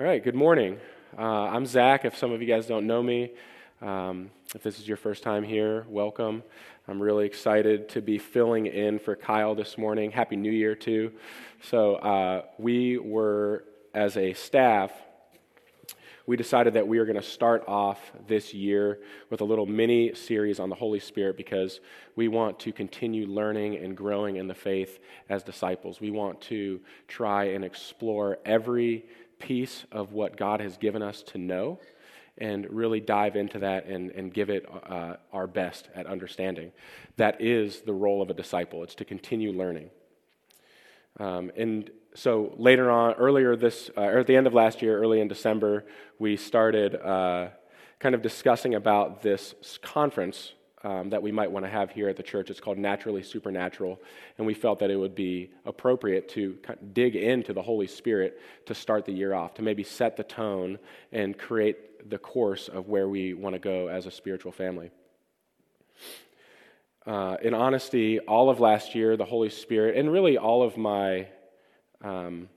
All right, good morning. Uh, I'm Zach. If some of you guys don't know me, um, if this is your first time here, welcome. I'm really excited to be filling in for Kyle this morning. Happy New Year, too. So, uh, we were, as a staff, we decided that we are going to start off this year with a little mini series on the Holy Spirit because we want to continue learning and growing in the faith as disciples. We want to try and explore every piece of what God has given us to know and really dive into that and, and give it uh, our best at understanding. That is the role of a disciple, it's to continue learning. Um, and so later on, earlier this, uh, or at the end of last year, early in December, we started uh, kind of discussing about this conference um, that we might want to have here at the church. It's called Naturally Supernatural, and we felt that it would be appropriate to dig into the Holy Spirit to start the year off, to maybe set the tone and create the course of where we want to go as a spiritual family. Uh, in honesty, all of last year, the Holy Spirit, and really all of my um,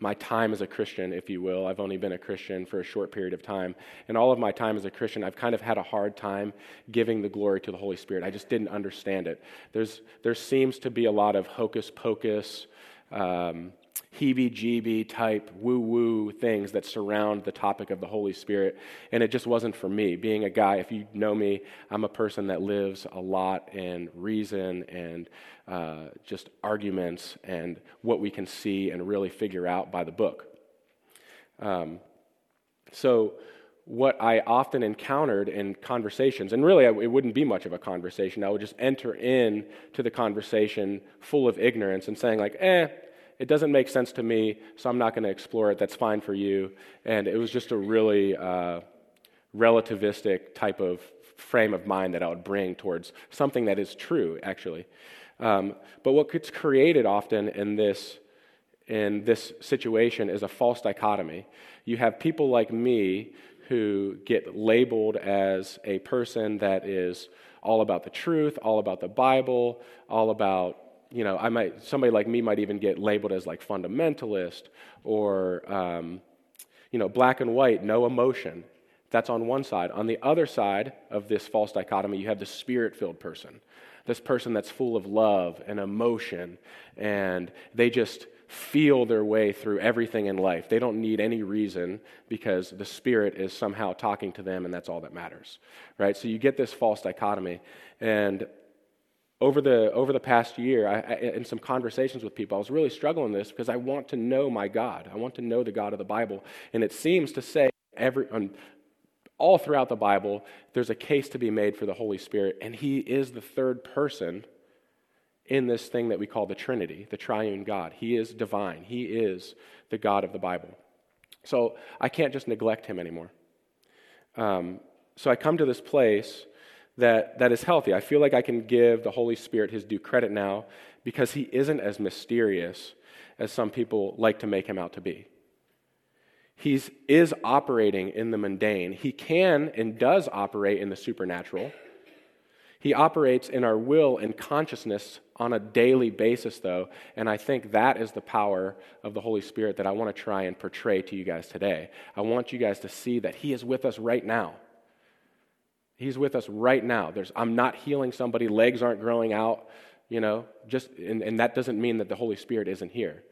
my time as a Christian, if you will. I've only been a Christian for a short period of time. And all of my time as a Christian, I've kind of had a hard time giving the glory to the Holy Spirit. I just didn't understand it. There's, there seems to be a lot of hocus pocus, um, heebie jeebie type woo woo things that surround the topic of the Holy Spirit. And it just wasn't for me. Being a guy, if you know me, I'm a person that lives a lot in reason and uh, just arguments and what we can see and really figure out by the book. Um, so, what I often encountered in conversations, and really it wouldn't be much of a conversation, I would just enter in to the conversation full of ignorance and saying, like, eh, it doesn't make sense to me, so I'm not going to explore it. That's fine for you. And it was just a really uh, relativistic type of frame of mind that I would bring towards something that is true, actually. Um, but what gets created often in this, in this situation is a false dichotomy. You have people like me who get labeled as a person that is all about the truth, all about the Bible, all about you know, I might somebody like me might even get labeled as like fundamentalist or um, you know, black and white, no emotion. That's on one side. On the other side of this false dichotomy, you have the spirit-filled person. This person that's full of love and emotion, and they just feel their way through everything in life. They don't need any reason because the Spirit is somehow talking to them, and that's all that matters. Right? So you get this false dichotomy. And over the over the past year I, I, in some conversations with people i was really struggling with this because i want to know my god. I want to know the god of the bible. And it seems to say every um, all throughout the bible there's a case to be made for the holy spirit and he is the third person in this thing that we call the trinity the triune god. He is divine. He is the god of the bible. So i can't just neglect him anymore. Um, so i come to this place that, that is healthy. I feel like I can give the Holy Spirit his due credit now because he isn't as mysterious as some people like to make him out to be. He is operating in the mundane. He can and does operate in the supernatural. He operates in our will and consciousness on a daily basis, though, and I think that is the power of the Holy Spirit that I want to try and portray to you guys today. I want you guys to see that He is with us right now. He's with us right now. There's, I'm not healing somebody, legs aren't growing out, you know, just, and, and that doesn't mean that the Holy Spirit isn't here.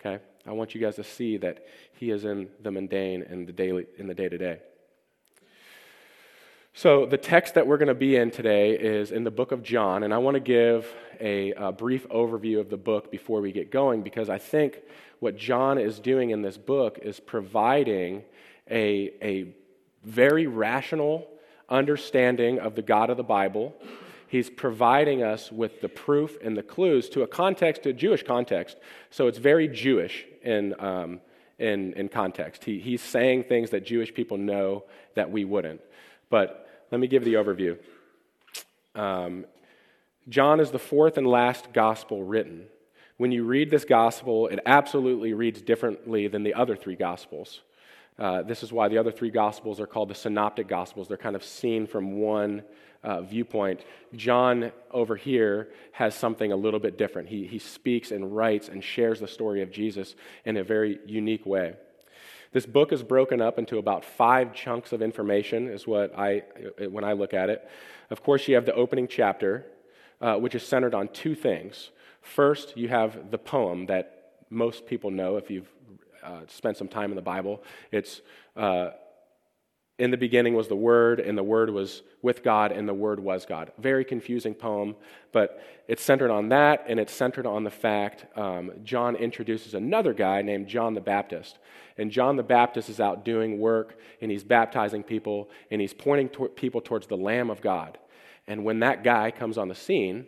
Okay? I want you guys to see that He is in the mundane and the daily, in the day to day. So, the text that we're going to be in today is in the book of John, and I want to give a, a, brief overview of the book before we get going because I think what John is doing in this book is providing a, a very rational understanding of the God of the Bible. He's providing us with the proof and the clues to a context, a Jewish context. So it's very Jewish in, um, in, in context. He, he's saying things that Jewish people know that we wouldn't. But let me give the overview. Um, John is the fourth and last gospel written. When you read this gospel, it absolutely reads differently than the other three gospels. Uh, this is why the other three gospels are called the synoptic gospels. They're kind of seen from one uh, viewpoint. John over here has something a little bit different. He, he speaks and writes and shares the story of Jesus in a very unique way. This book is broken up into about five chunks of information, is what I, when I look at it. Of course, you have the opening chapter, uh, which is centered on two things. First, you have the poem that most people know if you've uh, spent some time in the Bible. It's uh, in the beginning was the Word, and the Word was with God, and the Word was God. Very confusing poem, but it's centered on that, and it's centered on the fact um, John introduces another guy named John the Baptist. And John the Baptist is out doing work, and he's baptizing people, and he's pointing to- people towards the Lamb of God. And when that guy comes on the scene,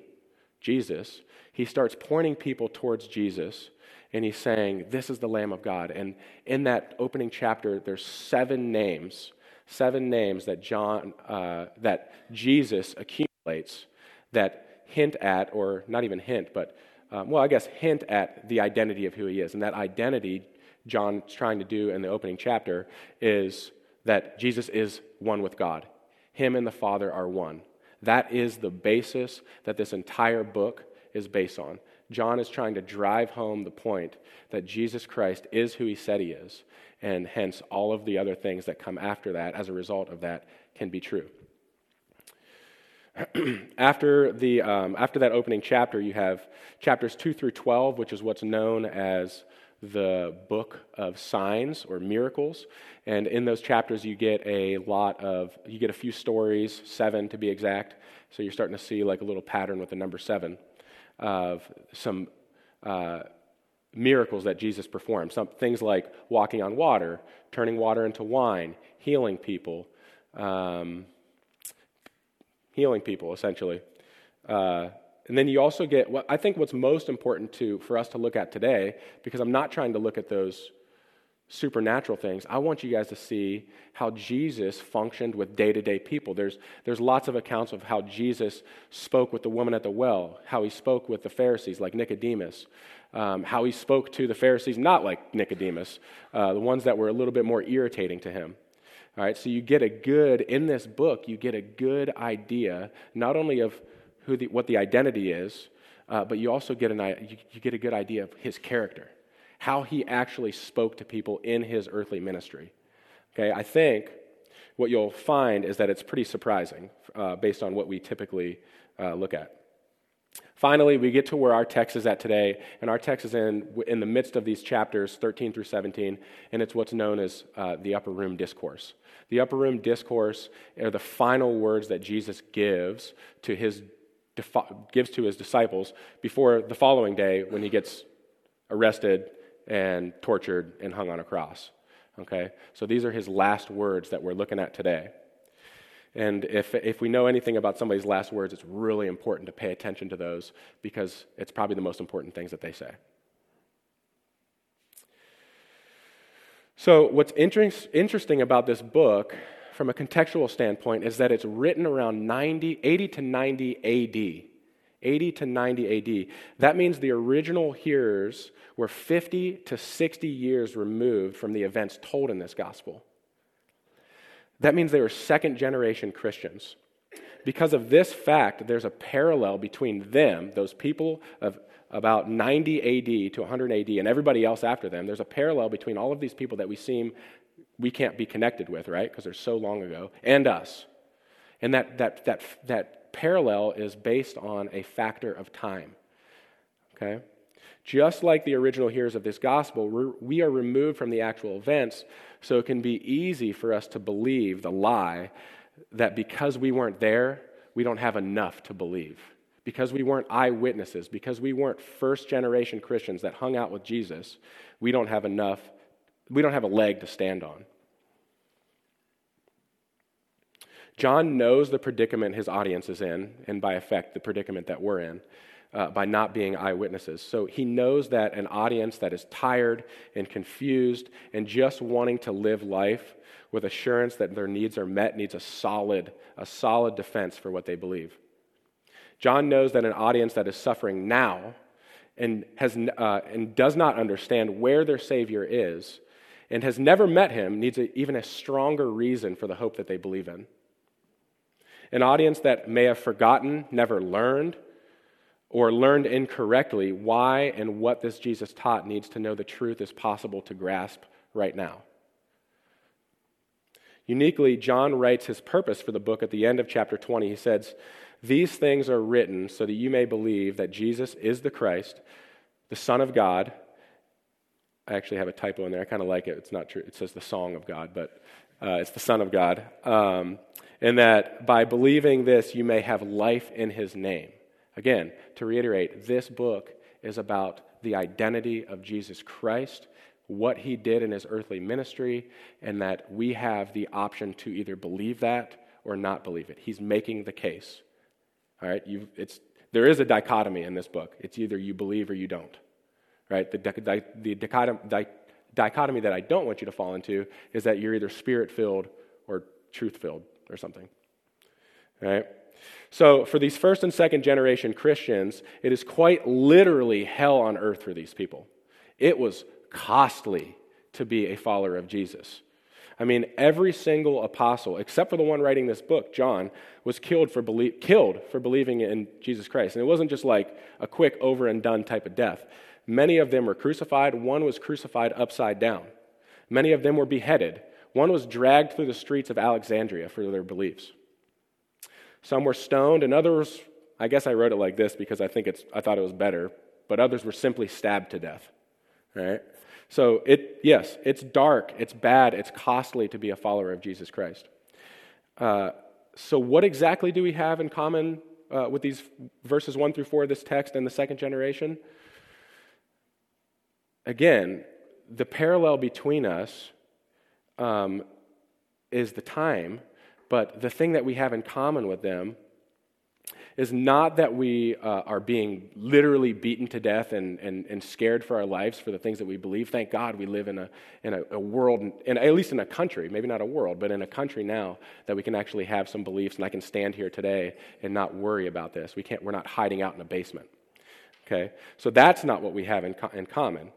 Jesus, he starts pointing people towards Jesus and he's saying, This is the Lamb of God. And in that opening chapter, there's seven names seven names that John, uh, that Jesus accumulates that hint at, or not even hint, but um, well, I guess hint at the identity of who he is. And that identity John's trying to do in the opening chapter is that Jesus is one with God. Him and the Father are one. That is the basis that this entire book is based on. John is trying to drive home the point that Jesus Christ is who he said he is, and hence all of the other things that come after that as a result of that can be true. after, the, um, after that opening chapter, you have chapters 2 through 12, which is what's known as the book of signs or miracles. And in those chapters, you get a lot of, you get a few stories, seven to be exact. So you're starting to see like a little pattern with the number seven of some uh, miracles that Jesus performed. Some things like walking on water, turning water into wine, healing people, um, healing people essentially. Uh, and then you also get what I think what's most important to for us to look at today, because I'm not trying to look at those supernatural things. I want you guys to see how Jesus functioned with day to day people. There's, there's lots of accounts of how Jesus spoke with the woman at the well, how he spoke with the Pharisees, like Nicodemus, um, how he spoke to the Pharisees, not like Nicodemus, uh, the ones that were a little bit more irritating to him. All right, so you get a good, in this book, you get a good idea, not only of who the, what the identity is, uh, but you also get, an, you, you get a good idea of his character how he actually spoke to people in his earthly ministry. Okay, I think what you'll find is that it's pretty surprising uh, based on what we typically uh, look at. Finally, we get to where our text is at today, and our text is in, in the midst of these chapters, 13 through 17, and it's what's known as uh, the upper room discourse. The upper room discourse are the final words that Jesus gives to his, gives to his disciples before the following day when he gets arrested and tortured and hung on a cross. Okay? So these are his last words that we're looking at today. And if, if we know anything about somebody's last words, it's really important to pay attention to those because it's probably the most important things that they say. So, what's inter- interesting about this book from a contextual standpoint is that it's written around 90, 80 to 90 AD. 80 to 90 AD. That means the original hearers were 50 to 60 years removed from the events told in this gospel. That means they were second generation Christians. Because of this fact, there's a parallel between them, those people of about 90 AD to 100 AD, and everybody else after them. There's a parallel between all of these people that we seem we can't be connected with, right? Because they're so long ago, and us. And that, that, that, that parallel is based on a factor of time. Okay? Just like the original hearers of this gospel, we are removed from the actual events, so it can be easy for us to believe the lie that because we weren't there, we don't have enough to believe. Because we weren't eyewitnesses, because we weren't first generation Christians that hung out with Jesus, we don't have enough, we don't have a leg to stand on. John knows the predicament his audience is in, and by effect, the predicament that we're in, uh, by not being eyewitnesses. So he knows that an audience that is tired and confused and just wanting to live life with assurance that their needs are met needs a solid, a solid defense for what they believe. John knows that an audience that is suffering now and, has, uh, and does not understand where their Savior is and has never met him needs a, even a stronger reason for the hope that they believe in. An audience that may have forgotten, never learned, or learned incorrectly why and what this Jesus taught needs to know the truth is possible to grasp right now. Uniquely, John writes his purpose for the book at the end of chapter 20. He says, These things are written so that you may believe that Jesus is the Christ, the Son of God. I actually have a typo in there. I kind of like it. It's not true. It says the song of God, but uh, it's the Son of God. Um, and that by believing this, you may have life in his name. Again, to reiterate, this book is about the identity of Jesus Christ what he did in his earthly ministry, and that we have the option to either believe that or not believe it. He's making the case. All right, it's, there is a dichotomy in this book. It's either you believe or you don't. Right? The, the, the dichotomy, dichotomy that I don't want you to fall into is that you're either spirit filled or truth filled or something. Right? So, for these first and second generation Christians, it is quite literally hell on earth for these people. It was costly to be a follower of Jesus. I mean, every single apostle, except for the one writing this book, John, was killed for, belie- killed for believing in Jesus Christ. And it wasn't just like a quick over and done type of death. Many of them were crucified. One was crucified upside down. Many of them were beheaded. One was dragged through the streets of Alexandria for their beliefs. Some were stoned, and others, I guess I wrote it like this because I think it's, I thought it was better, but others were simply stabbed to death. Right? So, it, yes, it's dark, it's bad, it's costly to be a follower of Jesus Christ. Uh, so, what exactly do we have in common uh, with these verses 1 through 4 of this text and the second generation? Again, the parallel between us um, is the time, but the thing that we have in common with them is not that we uh, are being literally beaten to death and, and, and scared for our lives for the things that we believe. Thank God we live in a, in a, a world, in, at least in a country, maybe not a world, but in a country now that we can actually have some beliefs and I can stand here today and not worry about this. We can't, we're not hiding out in a basement. Okay? So that's not what we have in, co- in common.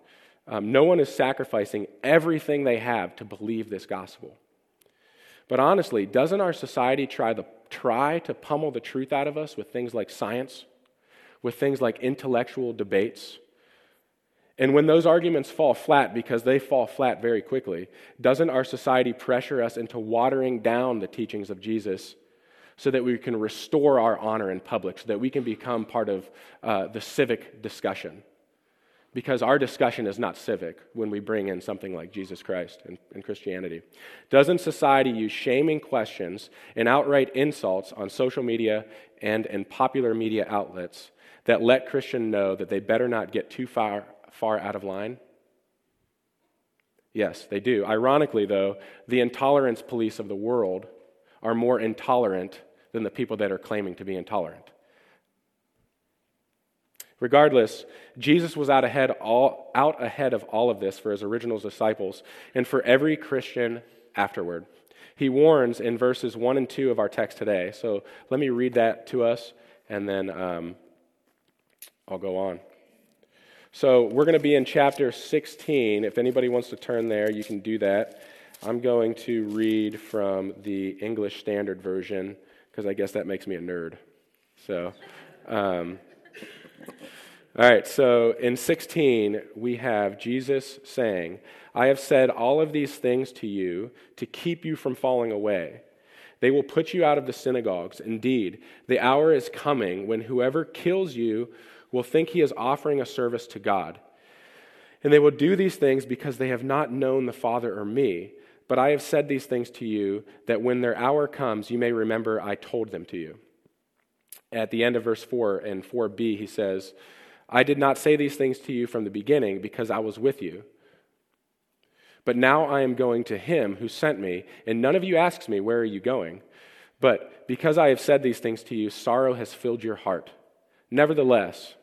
Um, no one is sacrificing everything they have to believe this gospel. But honestly, doesn't our society try the try to pummel the truth out of us with things like science, with things like intellectual debates. And when those arguments fall flat, because they fall flat very quickly, doesn't our society pressure us into watering down the teachings of Jesus so that we can restore our honor in public, so that we can become part of uh, the civic discussion? Because our discussion is not civic when we bring in something like Jesus Christ and, and, Christianity. Doesn't society use shaming questions and outright insults on social media and in popular media outlets that let Christians know that they better not get too far, far out of line? Yes, they do. Ironically, though, the intolerance police of the world are more intolerant than the people that are claiming to be intolerant. Regardless, Jesus was out ahead, all, out ahead of all of this for his original disciples and for every Christian afterward. He warns in verses 1 and 2 of our text today. So let me read that to us, and then um, I'll go on. So we're going to be in chapter 16. If anybody wants to turn there, you can do that. I'm going to read from the English Standard Version because I guess that makes me a nerd. So. Um, all right, so in 16, we have Jesus saying, I have said all of these things to you to keep you from falling away. They will put you out of the synagogues. Indeed, the hour is coming when whoever kills you will think he is offering a service to God. And they will do these things because they have not known the Father or me. But I have said these things to you that when their hour comes, you may remember I told them to you. At the end of verse 4 and 4b, he says, I did not say these things to you from the beginning because I was with you. But now I am going to him who sent me, and none of you asks me, Where are you going? But because I have said these things to you, sorrow has filled your heart. Nevertheless,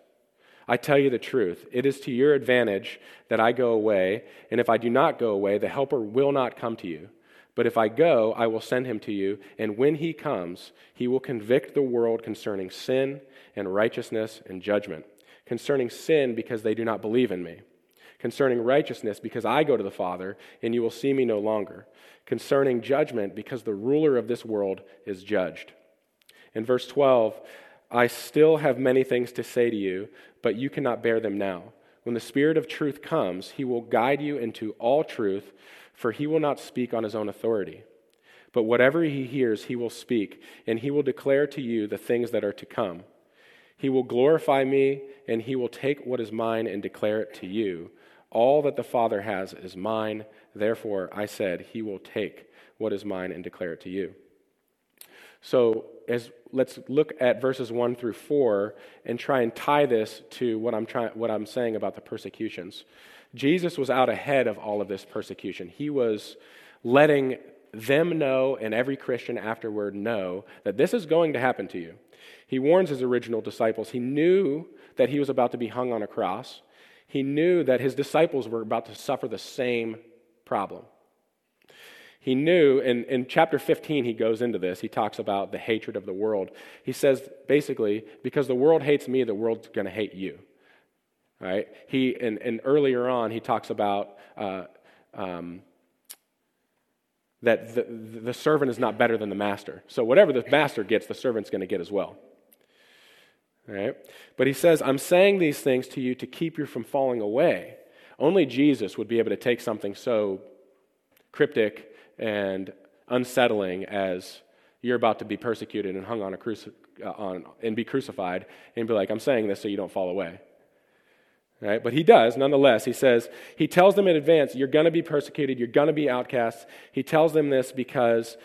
I tell you the truth. It is to your advantage that I go away, and if I do not go away, the Helper will not come to you. But if I go, I will send him to you, and when he comes, he will convict the world concerning sin and righteousness and judgment. Concerning sin, because they do not believe in me. Concerning righteousness, because I go to the Father, and you will see me no longer. Concerning judgment, because the ruler of this world is judged. In verse 12, I still have many things to say to you, but you cannot bear them now. When the Spirit of truth comes, he will guide you into all truth for he will not speak on his own authority. But whatever he hears, he will speak, and he will declare to you the things that are to come. He will glorify me, and he will take what is mine and declare it to you. All that the Father has is mine. Therefore, I said, He will take what is mine and declare it to you. So, as let's look at verses 1 through 4 and try and tie this to what I'm, trying, what I'm saying about the persecutions. Jesus was out ahead of all of this persecution. He was letting them know and every Christian afterward know that this is going to happen to you. He warns his original disciples. He knew that he was about to be hung on a cross. He knew that his disciples were about to suffer the same problem. He knew, in, in chapter 15, he goes into this. He talks about the hatred of the world. He says, basically, because the world hates me, the world's going to hate you. Right? He, and, and earlier on, he talks about uh, um, that the, the servant is not better than the master. So whatever the master gets, the servant's going to get as well. Right? But he says, I'm saying these things to you to keep you from falling away. Only Jesus would be able to take something so cryptic and unsettling as you're about to be persecuted and hung on a cruci- uh, on, and be crucified and be like, I'm saying this so you don't fall away. Right? But he does, nonetheless. He says, he tells them in advance, you're going to be persecuted, you're going to be outcasts. He tells them this because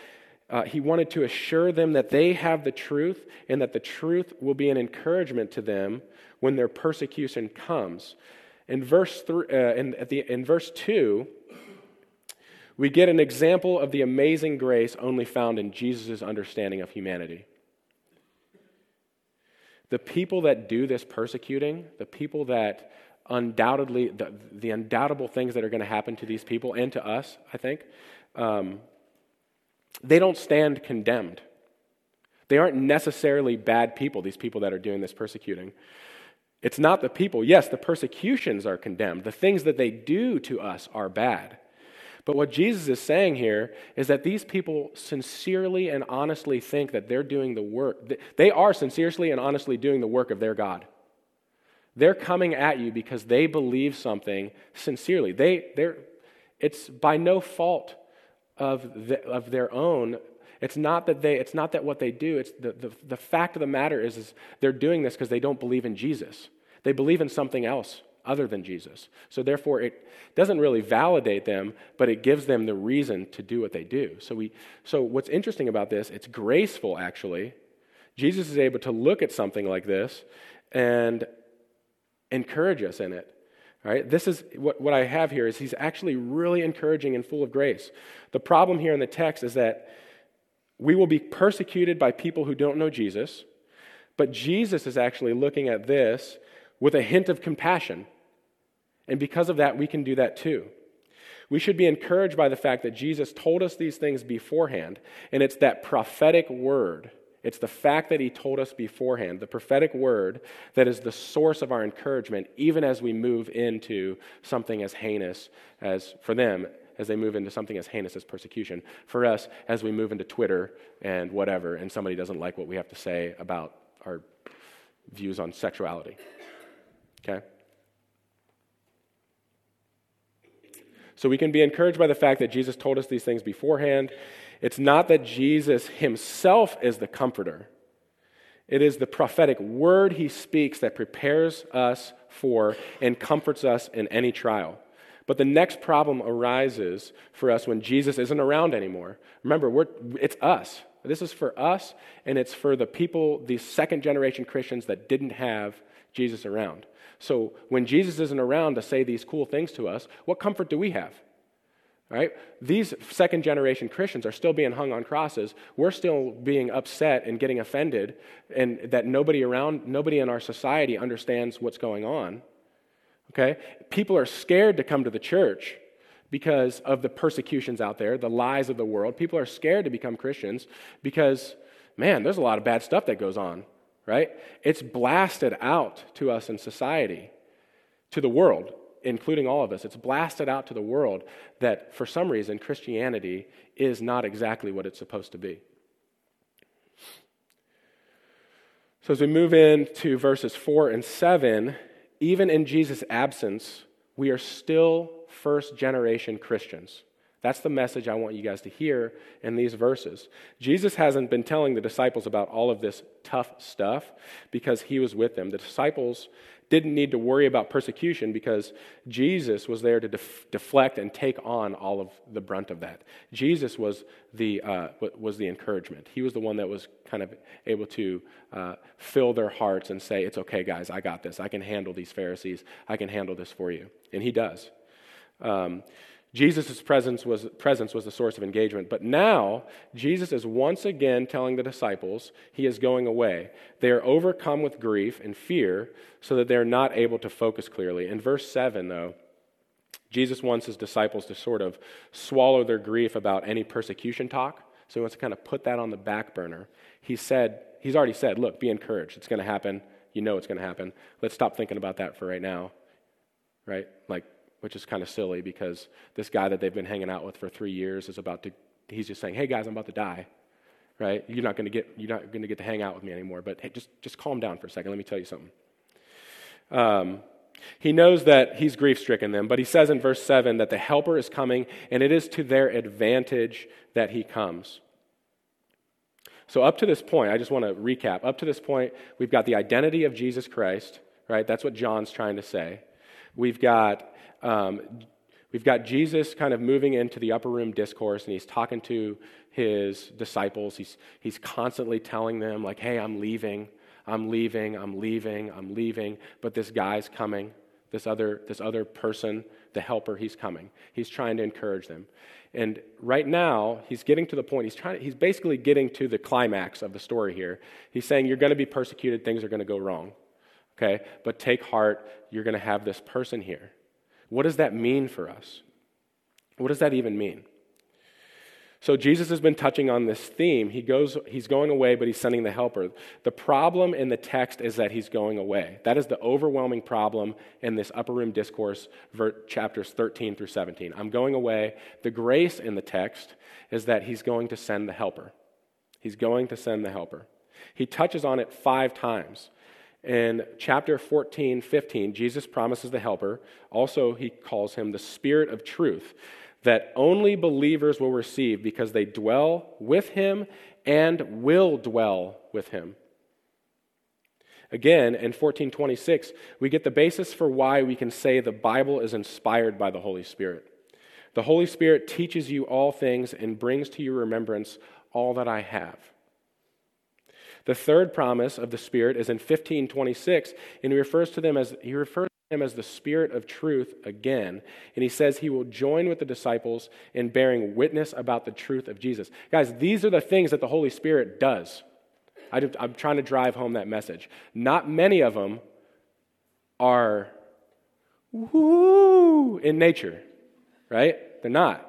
uh, he wanted to assure them that they have the truth and that the truth will be an encouragement to them when their persecution comes. In verse, three, uh, in, at the, in verse 2, we get an example of the amazing grace only found in Jesus' understanding of humanity. The people that do this persecuting, the people that undoubtedly, the, the undoubtable things that are going to happen to these people and to us, I think, um, they don't stand condemned. They aren't necessarily bad people, these people that are doing this persecuting. It's not the people. Yes, the persecutions are condemned. The things that they do to us are bad. But what Jesus is saying here is that these people sincerely and honestly think that they're doing the work. They are sincerely and honestly doing the work of their God. They're coming at you because they believe something sincerely. They, they're, it's by no fault of, the, of their own. It's not that they, it's not that what they do. It's the, the, the fact of the matter is, is they're doing this because they don't believe in Jesus. They believe in something else other than Jesus. So therefore, it doesn't really validate them, but it gives them the reason to do what they do. So we, so what's interesting about this? It's graceful actually. Jesus is able to look at something like this and encourage us in it. All right, this is what, what I have here is he's actually really encouraging and full of grace. The problem here in the text is that we will be persecuted by people who don't know Jesus, but Jesus is actually looking at this with a hint of compassion. And because of that, we can do that too. We should be encouraged by the fact that Jesus told us these things beforehand, and it's that prophetic word it's the fact that he told us beforehand, the prophetic word, that is the source of our encouragement, even as we move into something as heinous as, for them, as they move into something as heinous as persecution. For us, as we move into Twitter and whatever, and somebody doesn't like what we have to say about our views on sexuality. Okay? So we can be encouraged by the fact that Jesus told us these things beforehand it's not that Jesus himself is the comforter, it is the prophetic word he speaks that prepares us for and comforts us in any trial. But the next problem arises for us when Jesus isn't around anymore. Remember, it's us. This is for us, and it's for the people, the second generation Christians that didn't have Jesus around. So when Jesus isn't around to say these cool things to us, what comfort do we have? Right? These second generation Christians are still being hung on crosses. We're still being upset and getting offended, and that nobody around, nobody in our society understands what's going on. Okay? People are scared to come to the church because of the persecutions out there, the lies of the world. People are scared to become Christians because, man, there's a lot of bad stuff that goes on, right? It's blasted out to us in society, to the world including all of us, it's blasted out to the world that for some reason Christianity is not exactly what it's supposed to be. So as we move into verses 4 and 7, even in Jesus' absence, we are still first generation Christians. That's the message I want you guys to hear in these verses. Jesus hasn't been telling the disciples about all of this tough stuff because he was with them. The disciples didn't need to worry about persecution because Jesus was there to def- deflect and take on all of the brunt of that. Jesus was the, uh, was the encouragement. He was the one that was kind of able to uh, fill their hearts and say, It's okay, guys, I got this. I can handle these Pharisees. I can handle this for you. And he does. Um, Jesus' presence was, presence was the source of engagement. But now, Jesus is once again telling the disciples he is going away. They are overcome with grief and fear so that they're not able to focus clearly. In verse 7, though, Jesus wants his disciples to sort of swallow their grief about any persecution talk. So he wants to kind of put that on the back burner. He said, he's already said, look, be encouraged. It's going to happen. You know it's going to happen. Let's stop thinking about that for right now. Right? Like, which is kind of silly because this guy that they've been hanging out with for three years is about to, he's just saying, hey guys, I'm about to die, right? You're not going to get, you're not going to get to hang out with me anymore, but hey, just, just calm down for a second. Let me tell you something. Um, he knows that he's grief stricken them, but he says in verse 7 that the helper is coming and it is to their advantage that he comes. So, up to this point, I just want to recap. Up to this point, we've got the identity of Jesus Christ, right? That's what John's trying to say. We've got um, we've got Jesus kind of moving into the upper room discourse, and he's talking to his disciples. He's, he's constantly telling them, like, hey, I'm leaving, I'm leaving, I'm leaving, I'm leaving, but this guy's coming. This other, this other person, the helper, he's coming. He's trying to encourage them. And right now, he's getting to the point, he's, trying, he's basically getting to the climax of the story here. He's saying, You're going to be persecuted, things are going to go wrong. Okay? But take heart, you're going to have this person here. What does that mean for us? What does that even mean? So Jesus has been touching on this theme. He goes, he's going away, but he's sending the helper. The problem in the text is that he's going away. That is the overwhelming problem in this upper room discourse, chapters 13 through 17. I'm going away. The grace in the text is that he's going to send the helper. He's going to send the helper. He touches on it five times. In chapter 14, 15, Jesus promises the Helper. Also, he calls him the Spirit of truth that only believers will receive because they dwell with him and will dwell with him. Again, in 1426, we get the basis for why we can say the Bible is inspired by the Holy Spirit. The Holy Spirit teaches you all things and brings to your remembrance all that I have. The third promise of the Spirit is in 1526, and he refers to them as he refers to him as the Spirit of truth again. And he says he will join with the disciples in bearing witness about the truth of Jesus. Guys, these are the things that the Holy Spirit does. I am trying to drive home that message. Not many of them are woo in nature, right? They're not.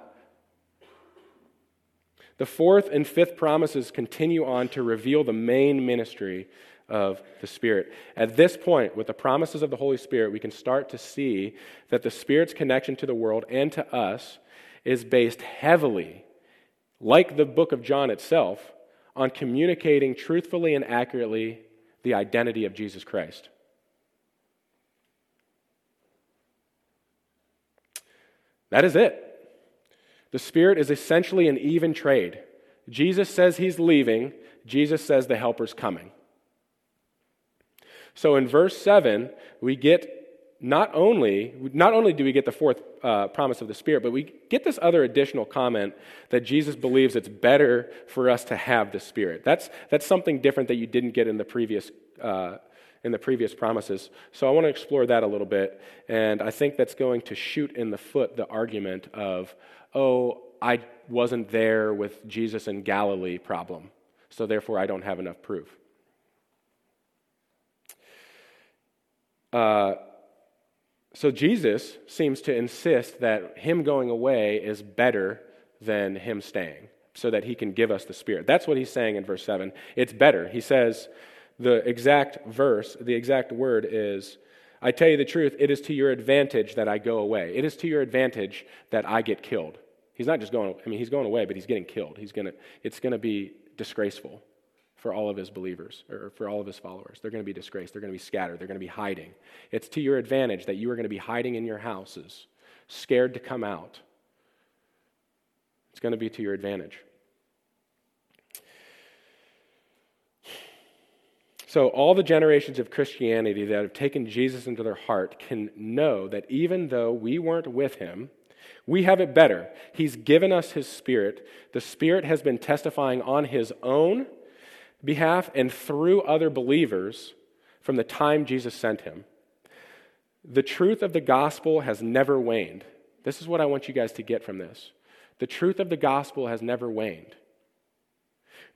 The fourth and fifth promises continue on to reveal the main ministry of the Spirit. At this point, with the promises of the Holy Spirit, we can start to see that the Spirit's connection to the world and to us is based heavily, like the book of John itself, on communicating truthfully and accurately the identity of Jesus Christ. That is it. The Spirit is essentially an even trade. Jesus says he's leaving, Jesus says the helper's coming. So in verse 7, we get not only, not only do we get the fourth uh, promise of the Spirit, but we get this other additional comment that Jesus believes it's better for us to have the Spirit. That's, that's something different that you didn't get in the previous uh, in the previous promises. So I want to explore that a little bit, and I think that's going to shoot in the foot the argument of, oh, I wasn't there with Jesus in Galilee problem, so therefore I don't have enough proof. Uh, so Jesus seems to insist that him going away is better than him staying, so that he can give us the Spirit. That's what he's saying in verse 7. It's better. He says, the exact verse, the exact word is, I tell you the truth, it is to your advantage that I go away. It is to your advantage that I get killed. He's not just going, I mean, he's going away, but he's getting killed. He's gonna, it's going to be disgraceful for all of his believers or for all of his followers. They're going to be disgraced. They're going to be scattered. They're going to be hiding. It's to your advantage that you are going to be hiding in your houses, scared to come out. It's going to be to your advantage. So, all the generations of Christianity that have taken Jesus into their heart can know that even though we weren't with him, we have it better. He's given us his Spirit. The Spirit has been testifying on his own behalf and through other believers from the time Jesus sent him. The truth of the gospel has never waned. This is what I want you guys to get from this. The truth of the gospel has never waned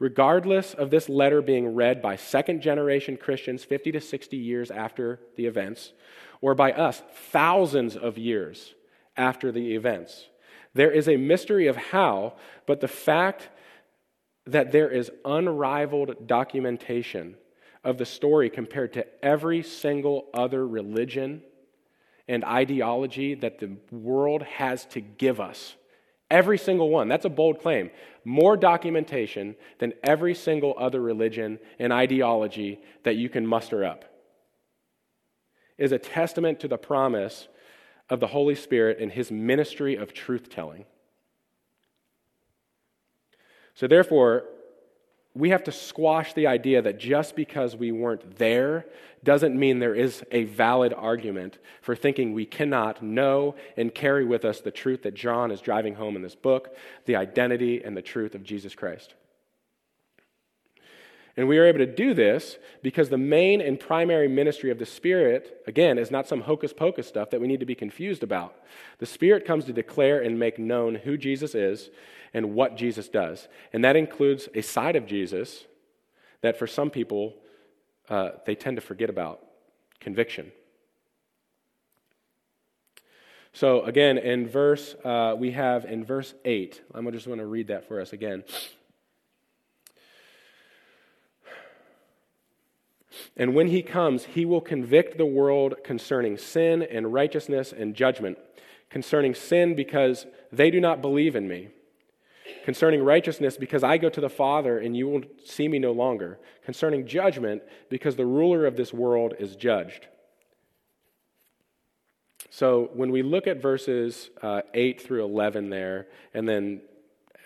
regardless of this letter being read by second generation Christians 50 to 60 years after the events, or by us thousands of years after the events. There is a mystery of how, but the fact that there is unrivaled documentation of the story compared to every single other religion and ideology that the world has to give us Every single one. That's a bold claim. More documentation than every single other religion and ideology that you can muster up is a testament to the promise of the Holy Spirit and his ministry of truth telling. So, therefore, we have to squash the idea that just because we weren't there doesn't mean there is a valid argument for thinking we cannot know and carry with us the truth that John is driving home in this book the identity and the truth of Jesus Christ. And we are able to do this because the main and primary ministry of the Spirit, again, is not some hocus pocus stuff that we need to be confused about. The Spirit comes to declare and make known who Jesus is and what Jesus does. And that includes a side of Jesus that for some people uh, they tend to forget about conviction. So, again, in verse, uh, we have in verse 8, I'm just going to read that for us again. And when he comes, he will convict the world concerning sin and righteousness and judgment. Concerning sin, because they do not believe in me Concerning righteousness, because I go to the Father and you will see me no longer. Concerning judgment, because the ruler of this world is judged. So when we look at verses uh, 8 through 11 there, and then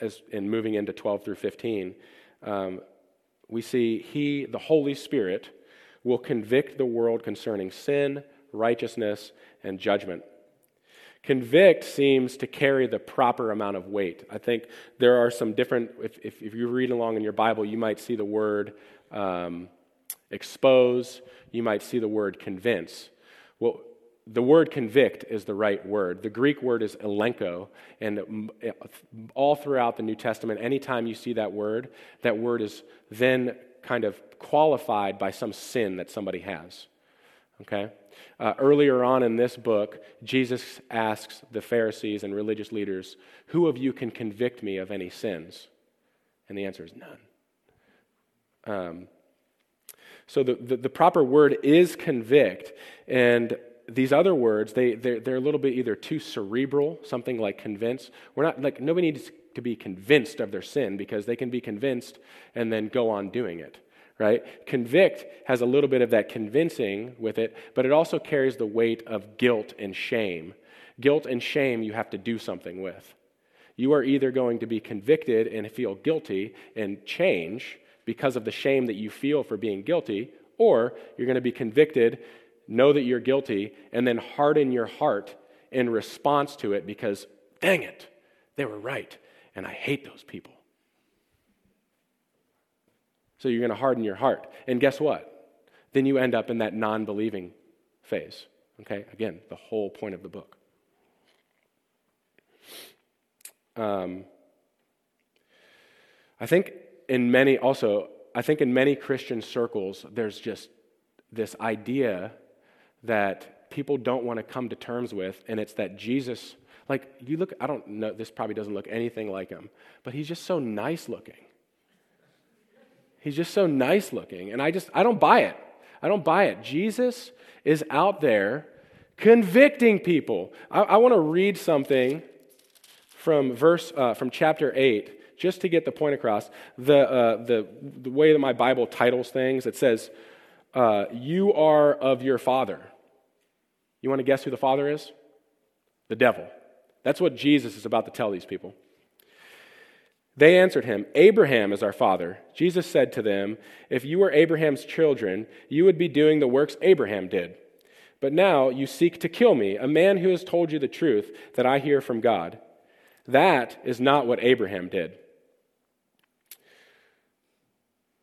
as, and moving into 12 through 15, um, we see He, the Holy Spirit, will convict the world concerning sin, righteousness, and judgment. Convict seems to carry the proper amount of weight. I think there are some different, if, if, if you read along in your Bible, you might see the word um, expose, you might see the word convince. Well, the word convict is the right word. The Greek word is elenko, and all throughout the New Testament, anytime you see that word, that word is then kind of qualified by some sin that somebody has. Okay? Uh, earlier on in this book, Jesus asks the Pharisees and religious leaders, Who of you can convict me of any sins? And the answer is none. Um, so the, the, the, proper word is convict. And these other words, they, they're, they're a little bit either too cerebral, something like convince. We're not, like, nobody needs to be convinced of their sin because they can be convinced and then go on doing it right? Convict has a little bit of that convincing with it, but it also carries the weight of guilt and shame. Guilt and shame you have to do something with. You are either going to be convicted and feel guilty and change because of the shame that you feel for being guilty, or you're going to be convicted, know that you're guilty, and then harden your heart in response to it because, dang it, they were right, and I hate those people. So you're going to harden your heart. And guess what? Then you end up in that non believing phase. Okay? Again, the whole point of the book. Um, I think in many, also, I think in many Christian circles, there's just this idea that people don't want to come to terms with, and it's that Jesus, like, you look, I don't know, this probably doesn't look anything like him, but he's just so nice looking. He's just so nice looking. And I just, I don't buy it. I don't buy it. Jesus is out there convicting people. I, I want to read something from verse, uh, from chapter 8, just to get the point across. The, uh, the, the way that my Bible titles things, it says, uh, You are of your father. You want to guess who the father is? The devil. That's what Jesus is about to tell these people. They answered him, Abraham is our father. Jesus said to them, If you were Abraham's children, you would be doing the works Abraham did. But now you seek to kill me, a man who has told you the truth that I hear from God. That is not what Abraham did.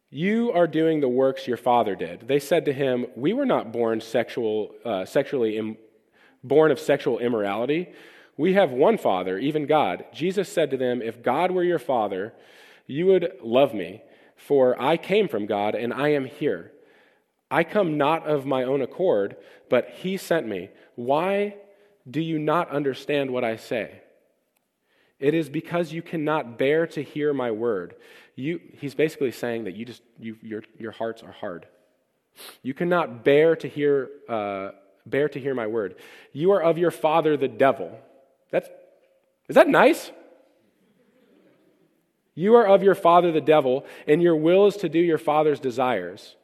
You are doing the works your father did. They said to him, We were not born sexual, uh, sexually Im- born of sexual immorality. We have one Father, even God. Jesus said to them, If God were your Father, you would love me, for I came from God and I am here. I come not of my own accord, but He sent me. Why do you not understand what I say? It is because you cannot bear to hear my word. You, he's basically saying that you just, you, your, your hearts are hard. You cannot bear to hear, uh, bear to hear my word. You are of your father, the devil that's, is that nice? You are of your father the devil, and your will is to do your father's desires.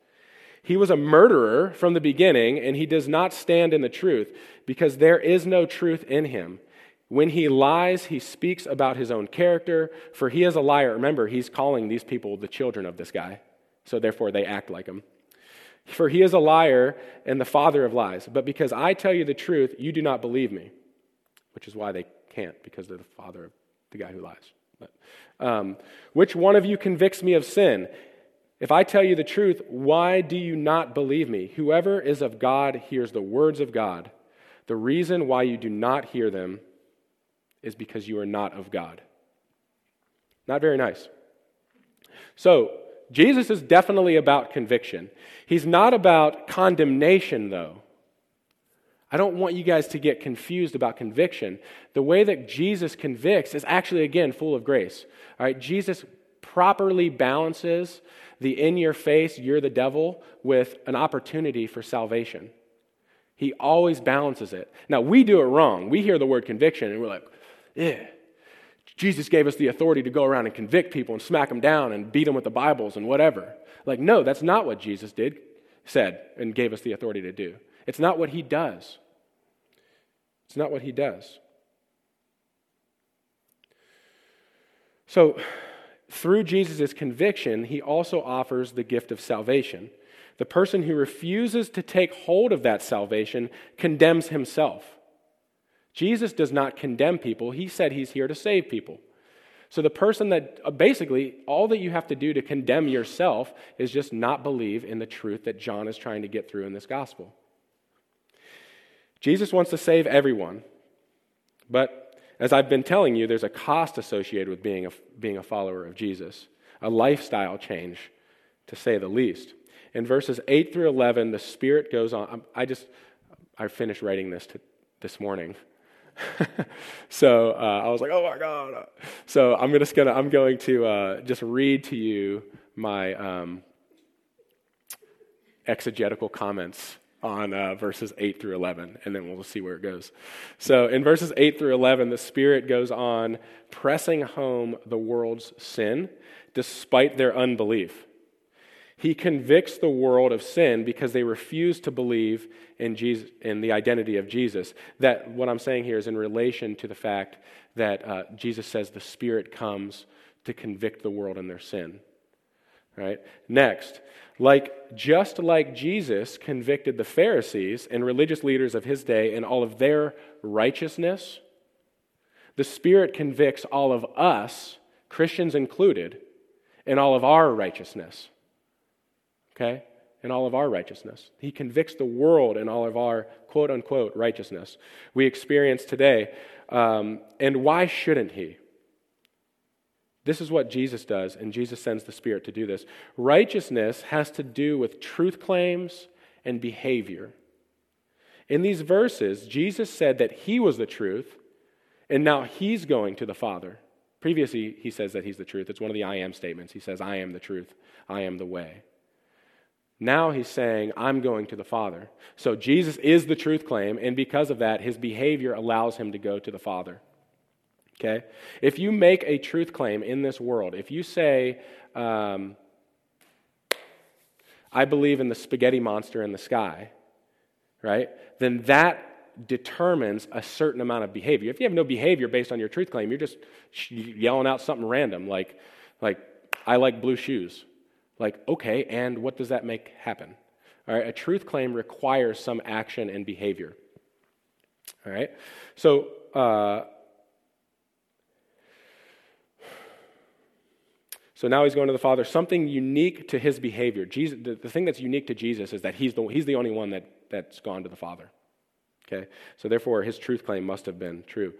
He was a murderer from the beginning, and he does not stand in the truth, because there is no truth in him. When he lies, he speaks about his own character, for he is a liar. Remember, he's calling these people the children of this guy, so therefore they act like him. For he is a liar and the father of lies. But because I tell you the truth, you do not believe me which is why they can't, because they're the father of the guy who lies. But, um, which one of you convicts me of sin? If I tell you the truth, why do you not believe me? Whoever is of God hears the words of God. The reason why you do not hear them is because you are not of God. Not very nice. So, Jesus is definitely about conviction. He's not about condemnation, though. I don't want you guys to get confused about conviction. The way that Jesus convicts is actually, again, full of grace. All right, Jesus properly balances the in your face, you're the devil, with an opportunity for salvation. He always balances it. Now, we do it wrong. We hear the word conviction and we're like, yeah. Jesus gave us the authority to go around and convict people and smack them down and beat them with the Bibles and whatever. Like, no, that's not what Jesus did, said, and gave us the authority to do. It's not what he does. It's not what he does. So, through Jesus' conviction, he also offers the gift of salvation. The person who refuses to take hold of that salvation condemns himself. Jesus does not condemn people, he said he's here to save people. So, the person that uh, basically all that you have to do to condemn yourself is just not believe in the truth that John is trying to get through in this gospel. Jesus wants to save everyone. But as I've been telling you, there's a cost associated with being a, being a follower of Jesus, a lifestyle change, to say the least. In verses 8 through 11, the Spirit goes on. I just, I finished writing this to, this morning. so uh, I was like, oh my God. So I'm just gonna, I'm going to uh, just read to you my um, exegetical comments on uh, verses 8 through 11, and then we'll see where it goes. So, in verses 8 through 11, the Spirit goes on pressing home the world's sin despite their unbelief. He convicts the world of sin because they refuse to believe in, Jesus, in the identity of Jesus. That, what I'm saying here is in relation to the fact that uh, Jesus says the Spirit comes to convict the world in their sin. Right? Next, like just like Jesus convicted the Pharisees and religious leaders of his day in all of their righteousness, the Spirit convicts all of us, Christians included, in all of our righteousness. Okay? In all of our righteousness. He convicts the world in all of our quote unquote righteousness we experience today. Um, and why shouldn't he? This is what Jesus does, and Jesus sends the Spirit to do this. Righteousness has to do with truth claims and behavior. In these verses, Jesus said that he was the truth, and now he's going to the Father. Previously, he says that he's the truth. It's one of the I am statements. He says, I am the truth, I am the way. Now he's saying, I'm going to the Father. So Jesus is the truth claim, and because of that, his behavior allows him to go to the Father. Okay? If you make a truth claim in this world, if you say, um, I believe in the spaghetti monster in the sky, right? Then that determines a certain amount of behavior. If you have no behavior based on your truth claim, you're just yelling out something random like, like I like blue shoes. Like, okay, and what does that make happen? All right, a truth claim requires some action and behavior. All right, so uh, So now he's going to the Father. Something unique to his behavior. Jesus, the, the thing that's unique to Jesus is that he's the, he's the only one that, that's gone to the Father. Okay? So therefore, his truth claim must have been true.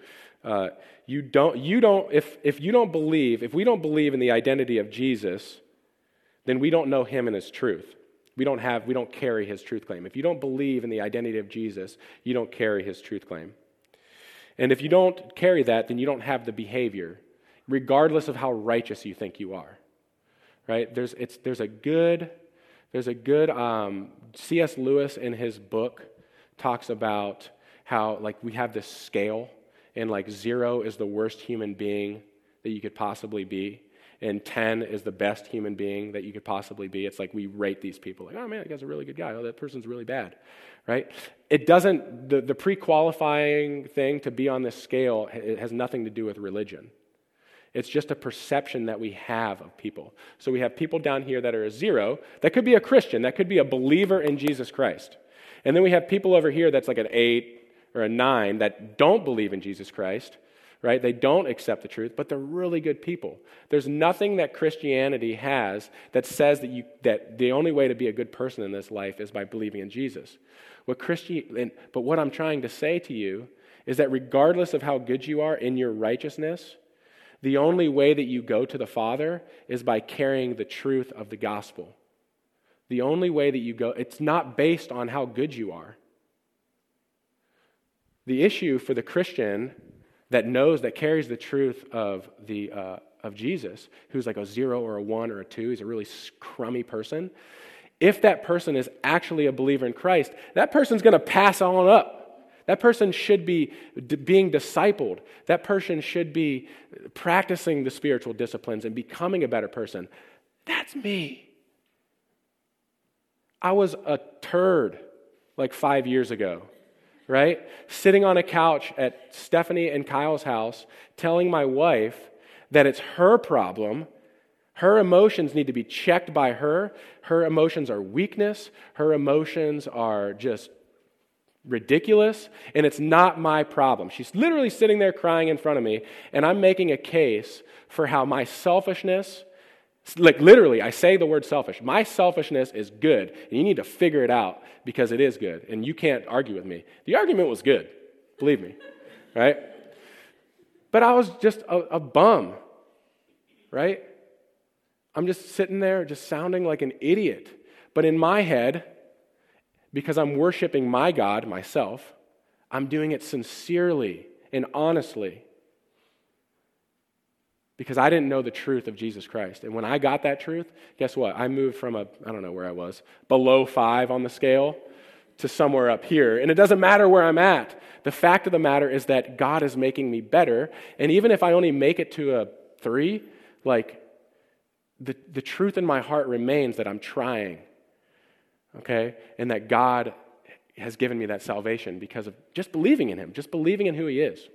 Uh, you don't, you don't, if, if you don't believe, if we don't believe in the identity of Jesus, then we don't know him and his truth. We don't have, we don't carry his truth claim. If you don't believe in the identity of Jesus, you don't carry his truth claim. And if you don't carry that, then you don't have the behavior regardless of how righteous you think you are. Right? There's, it's, there's a good, there's a good, um, C.S. Lewis in his book talks about how, like, we have this scale, and like zero is the worst human being that you could possibly be, and 10 is the best human being that you could possibly be. It's like we rate these people, like, oh man, that guy's a really good guy. Oh, that person's really bad, right? It doesn't, the, the pre qualifying thing to be on this scale, it has nothing to do with religion. It's just a perception that we have of people. So we have people down here that are a zero. That could be a Christian, that could be a believer in Jesus Christ. And then we have people over here that's like an eight or a nine that don't believe in Jesus Christ, right? They don't accept the truth, but they're really good people. There's nothing that Christianity has that says that, you, that the only way to be a good person in this life is by believing in Jesus. What Christi- but what I'm trying to say to you is that regardless of how good you are in your righteousness, the only way that you go to the Father is by carrying the truth of the gospel. The only way that you go, it's not based on how good you are. The issue for the Christian that knows, that carries the truth of, the, uh, of Jesus, who's like a zero or a one or a two, he's a really crummy person. If that person is actually a believer in Christ, that person's going to pass on up that person should be d- being discipled. That person should be practicing the spiritual disciplines and becoming a better person. That's me. I was a turd like five years ago, right? Sitting on a couch at Stephanie and Kyle's house, telling my wife that it's her problem. Her emotions need to be checked by her. Her emotions are weakness. Her emotions are just ridiculous, and it's not my problem. She's literally sitting there crying in front of me, and I'm making a case for how my selfishness, like literally, I say the word selfish. My selfishness is good, and you need to figure it out because it is good, and you can't argue with me. The argument was good, believe me, right? But I was just a, a bum, right? I'm just sitting there, just sounding like an idiot. But in my head, because I'm worshiping my God, myself, I'm doing it sincerely and honestly because I didn't know the truth of Jesus Christ. And when I got that truth, guess what? I moved from a, I don't know where I was, below five on the scale to somewhere up here. And it doesn't matter where I'm at. The fact of the matter is that God is making me better. And even if I only make it to a three, like the, the truth in my heart remains that I'm trying okay? And that God has given me that salvation because of just believing in Him, just believing in who He is.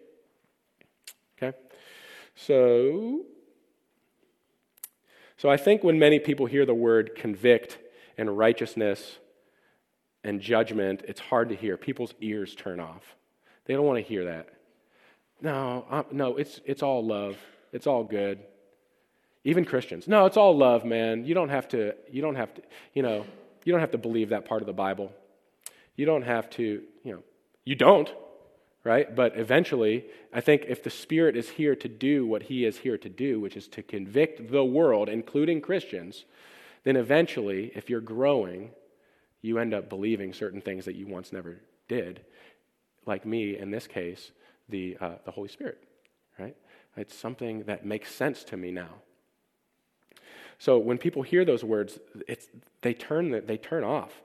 Okay? So, so I think when many people hear the word convict and righteousness and judgment, it's hard to hear. People's ears turn off. They don't want to hear that. No, I'm, no, it's, it's all love. It's all good. Even Christians. No, it's all love, man. You don't have to, you don't have to, you know, you don't have to believe that part of the Bible. You don't have to, you know, you don't, right? But eventually, I think if the Spirit is here to do what He is here to do, which is to convict the world, including Christians, then eventually, if you're growing, you end up believing certain things that you once never did. Like me, in this case, the, uh, the Holy Spirit, right? It's something that makes sense to me now. So when people hear those words, they, turn, they turn off.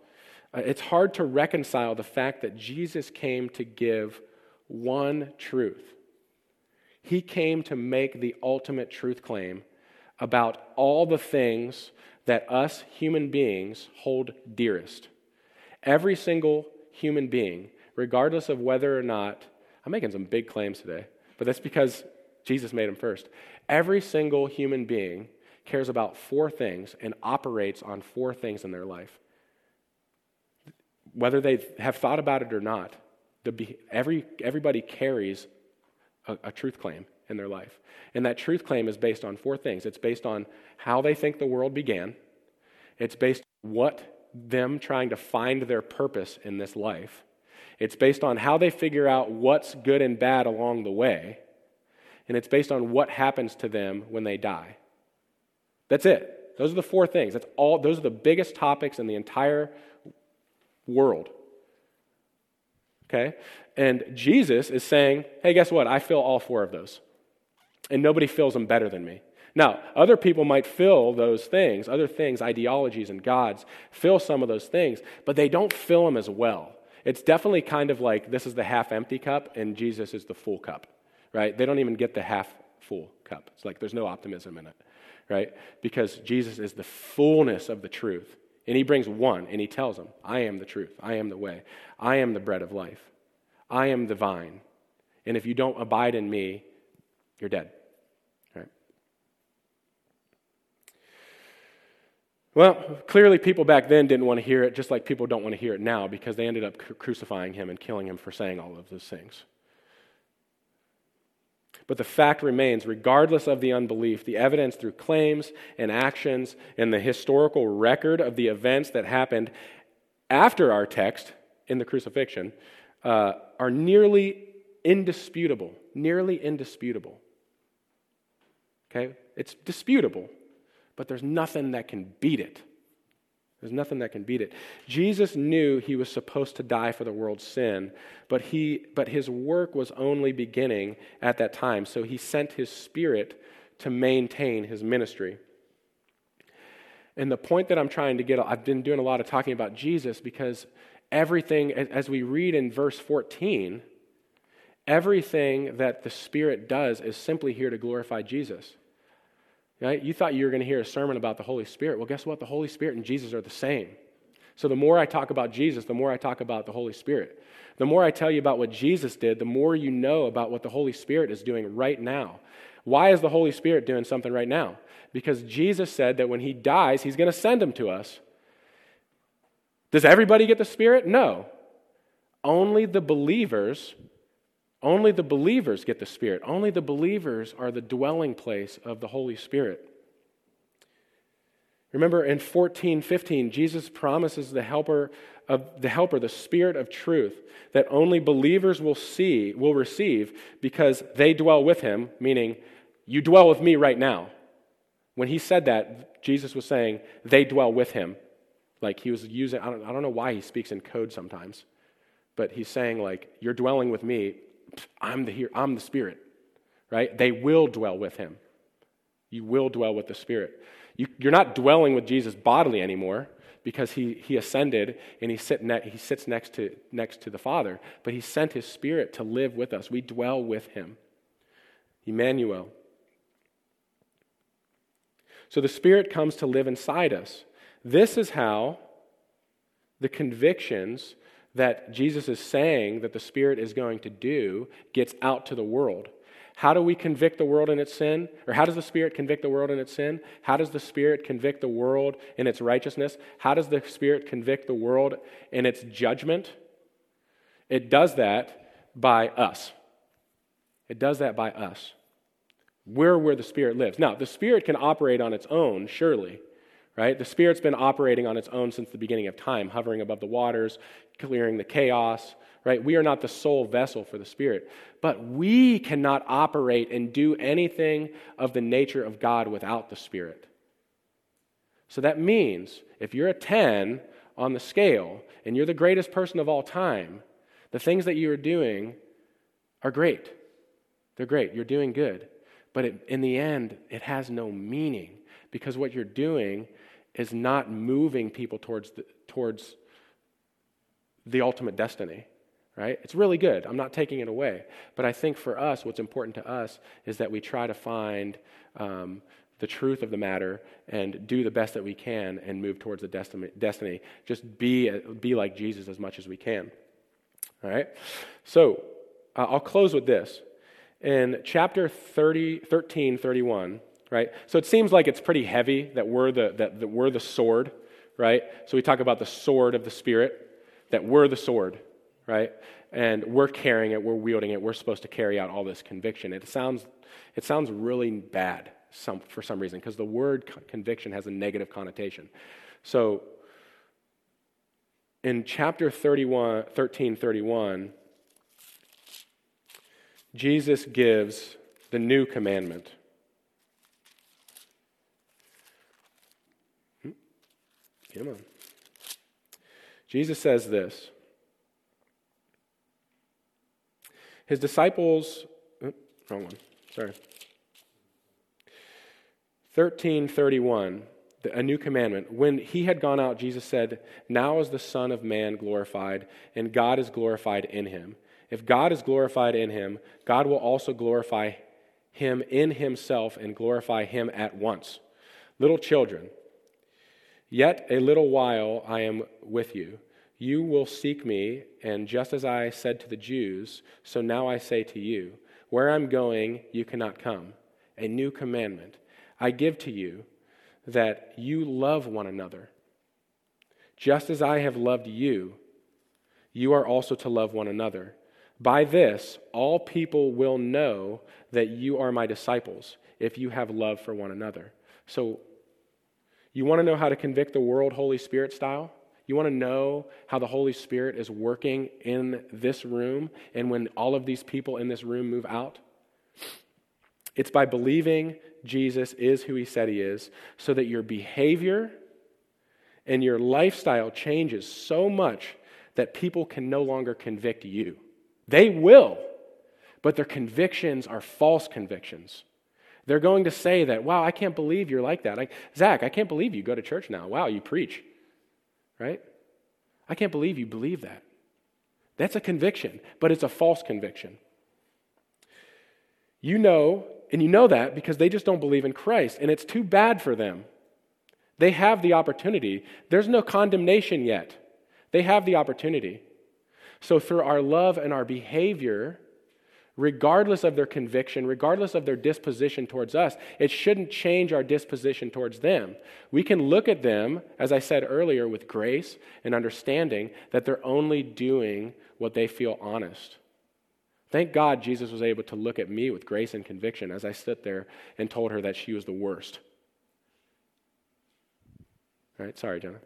Uh, it's hard to reconcile the fact that Jesus came to give one truth. He came to make the ultimate truth claim about all the things that us human beings hold dearest. Every single human being, regardless of whether or not, I'm making some big claims today, but that's because Jesus made them first. Every single human being cares about four things and operates on four things in their life. Whether they have thought about it or not, the, every, everybody carries a, a truth claim in their life. And that truth claim is based on four things it's based on how they think the world began, it's based on what them trying to find their purpose in this life, it's based on how they figure out what's good and bad along the way, and it's based on what happens to them when they die. That's it. Those are the four things. That's all those are the biggest topics in the entire world. Okay? And Jesus is saying, hey, guess what? I fill all four of those. And nobody fills them better than me. Now, other people might fill those things, other things, ideologies and gods, fill some of those things, but they don't fill them as well. It's definitely kind of like this is the half empty cup and Jesus is the full cup, right? They don't even get the half full cup. It's like there's no optimism in it, right? Because Jesus is the fullness of the truth. And he brings one and he tells them, I am the truth. I am the way. I am the bread of life. I am the vine. And if you don't abide in me, you're dead. Right? Well, clearly people back then didn't want to hear it, just like people don't want to hear it now because they ended up crucifying him and killing him for saying all of those things. But the fact remains, regardless of the unbelief, the evidence through claims and actions and the historical record of the events that happened after our text in the crucifixion uh, are nearly indisputable. Nearly indisputable. Okay? It's disputable, but there's nothing that can beat it. There's nothing that can beat it. Jesus knew he was supposed to die for the world's sin, but, he, but his work was only beginning at that time. So he sent his spirit to maintain his ministry. And the point that I'm trying to get, I've been doing a lot of talking about Jesus because everything, as we read in verse 14, everything that the Spirit does is simply here to glorify Jesus. Right? You thought you were going to hear a sermon about the Holy Spirit. Well, guess what? The Holy Spirit and Jesus are the same. So the more I talk about Jesus, the more I talk about the Holy Spirit. The more I tell you about what Jesus did, the more you know about what the Holy Spirit is doing right now. Why is the Holy Spirit doing something right now? Because Jesus said that when he dies, he's going to send him to us. Does everybody get the Spirit? No. Only the believers only the believers get the Spirit. Only the believers are the dwelling place of the Holy Spirit. Remember in 14, 15, Jesus promises the helper of the helper, the Spirit of truth, that only believers will see, will receive, because they dwell with him, meaning you dwell with me right now. When he said that, Jesus was saying, they dwell with him. Like he was using, I don't, I don't know why he speaks in code sometimes, but he's saying, like, you're dwelling with me, I'm the here, I'm the Spirit, right? They will dwell with him. You will dwell with the Spirit. You, are not dwelling with Jesus bodily anymore because he, he ascended and he, sit ne- he sits next to, next to the Father, but he sent his Spirit to live with us. We dwell with him. Emmanuel. So the Spirit comes to live inside us. This is how the convictions that Jesus is saying that the Spirit is going to do gets out to the world. How do we convict the world in its sin? Or how does the Spirit convict the world in its sin? How does the Spirit convict the world in its righteousness? How does the Spirit convict the world in its judgment? It does that by us. It does that by us. We're where the Spirit lives. Now, the Spirit can operate on its own, surely right? The Spirit's been operating on its own since the beginning of time, hovering above the waters, clearing the chaos, right? We are not the sole vessel for the Spirit. But we cannot operate and do anything of the nature of God without the Spirit. So that means if you're a 10 on the scale and you're the greatest person of all time, the things that you are doing are great. They're great. You're doing good. But it, in the end, it has no meaning because what you're doing is not moving people towards the, towards the ultimate destiny right it's really good i'm not taking it away but i think for us what's important to us is that we try to find um, the truth of the matter and do the best that we can and move towards the destiny, destiny. just be, be like jesus as much as we can All right? So uh, I'll close with this. In chapter 30, 13, 31, right? So it seems like it's pretty heavy that we're the, that, that we're the sword, right? So we talk about the sword of the Spirit, that we're the sword, right? And we're carrying it, we're wielding it, we're supposed to carry out all this conviction. It sounds, it sounds really bad some, for some reason because the word conviction has a negative connotation. So in chapter 31, 13, 31, Jesus gives the new commandment. Come on. Jesus says this. His disciples, oh, wrong one, sorry. 1331, a new commandment. When he had gone out, Jesus said, Now is the Son of Man glorified, and God is glorified in him. If God is glorified in him, God will also glorify him in himself and glorify him at once. Little children, yet a little while I am with you. You will seek me, and just as I said to the Jews, so now I say to you, Where I'm going, you cannot come. A new commandment I give to you, that you love one another. Just as I have loved you, you are also to love one another. By this, all people will know that you are my disciples, if you have love for one another. So, you want to know how to convict the world Holy Spirit style? You want to know how the Holy Spirit is working in this room and when all of these people in this room move out? It's by believing Jesus is who he said he is so that your behavior and your lifestyle changes so much that people can no longer convict you. They will, but their convictions are false convictions. They're going to say that, wow, I can't believe you're like that. Like, Zach, I can't believe you go to church now. Wow, you preach right? I can't believe you believe that. That's a conviction, but it's a false conviction. You know, and you know that because they just don't believe in Christ, and it's too bad for them. They have the opportunity. There's no condemnation yet. They have the opportunity. So, through our love and our behavior, regardless of their conviction, regardless of their disposition towards us, it shouldn't change our disposition towards them. We can look at them, as I said earlier, with grace and understanding that they're only doing what they feel honest. Thank God Jesus was able to look at me with grace and conviction as I stood there and told her that she was the worst. All right, sorry, Jenna.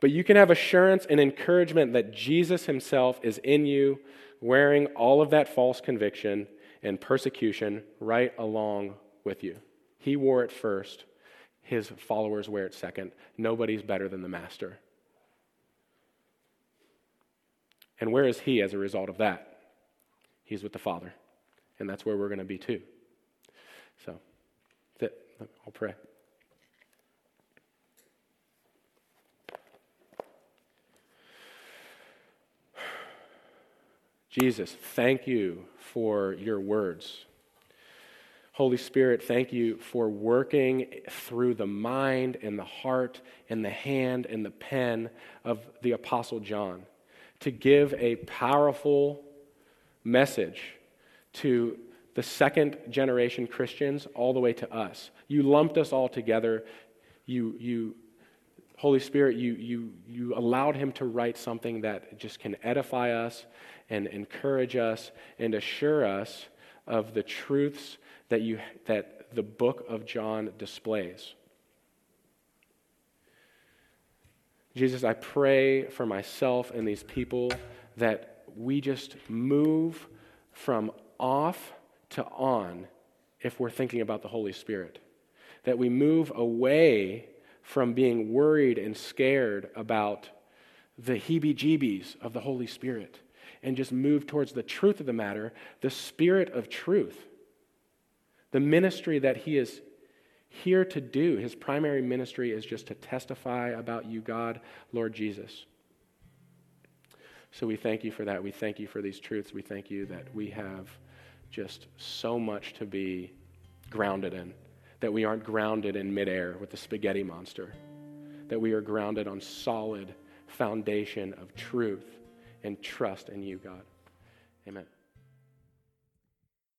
But you can have assurance and encouragement that Jesus himself is in you, wearing all of that false conviction and persecution right along with you. He wore it first, his followers wear it second. Nobody's better than the master. And where is he as a result of that? He's with the Father. And that's where we're going to be too. So, that's it. I'll pray. Jesus, thank you for your words. Holy Spirit, thank you for working through the mind and the heart and the hand and the pen of the Apostle John to give a powerful message to the second generation Christians all the way to us. You lumped us all together. You, you Holy Spirit, you, you, you allowed him to write something that just can edify us and encourage us and assure us of the truths that, you, that the book of John displays. Jesus, I pray for myself and these people that we just move from off to on if we're thinking about the Holy Spirit. That we move away from being worried and scared about the heebie jeebies of the Holy Spirit and just move towards the truth of the matter, the Spirit of truth, the ministry that He is here to do. His primary ministry is just to testify about you, God, Lord Jesus. So we thank you for that. We thank you for these truths. We thank you that we have just so much to be grounded in that we aren't grounded in midair with the spaghetti monster, that we are grounded on solid foundation of truth and trust in you, God. Amen.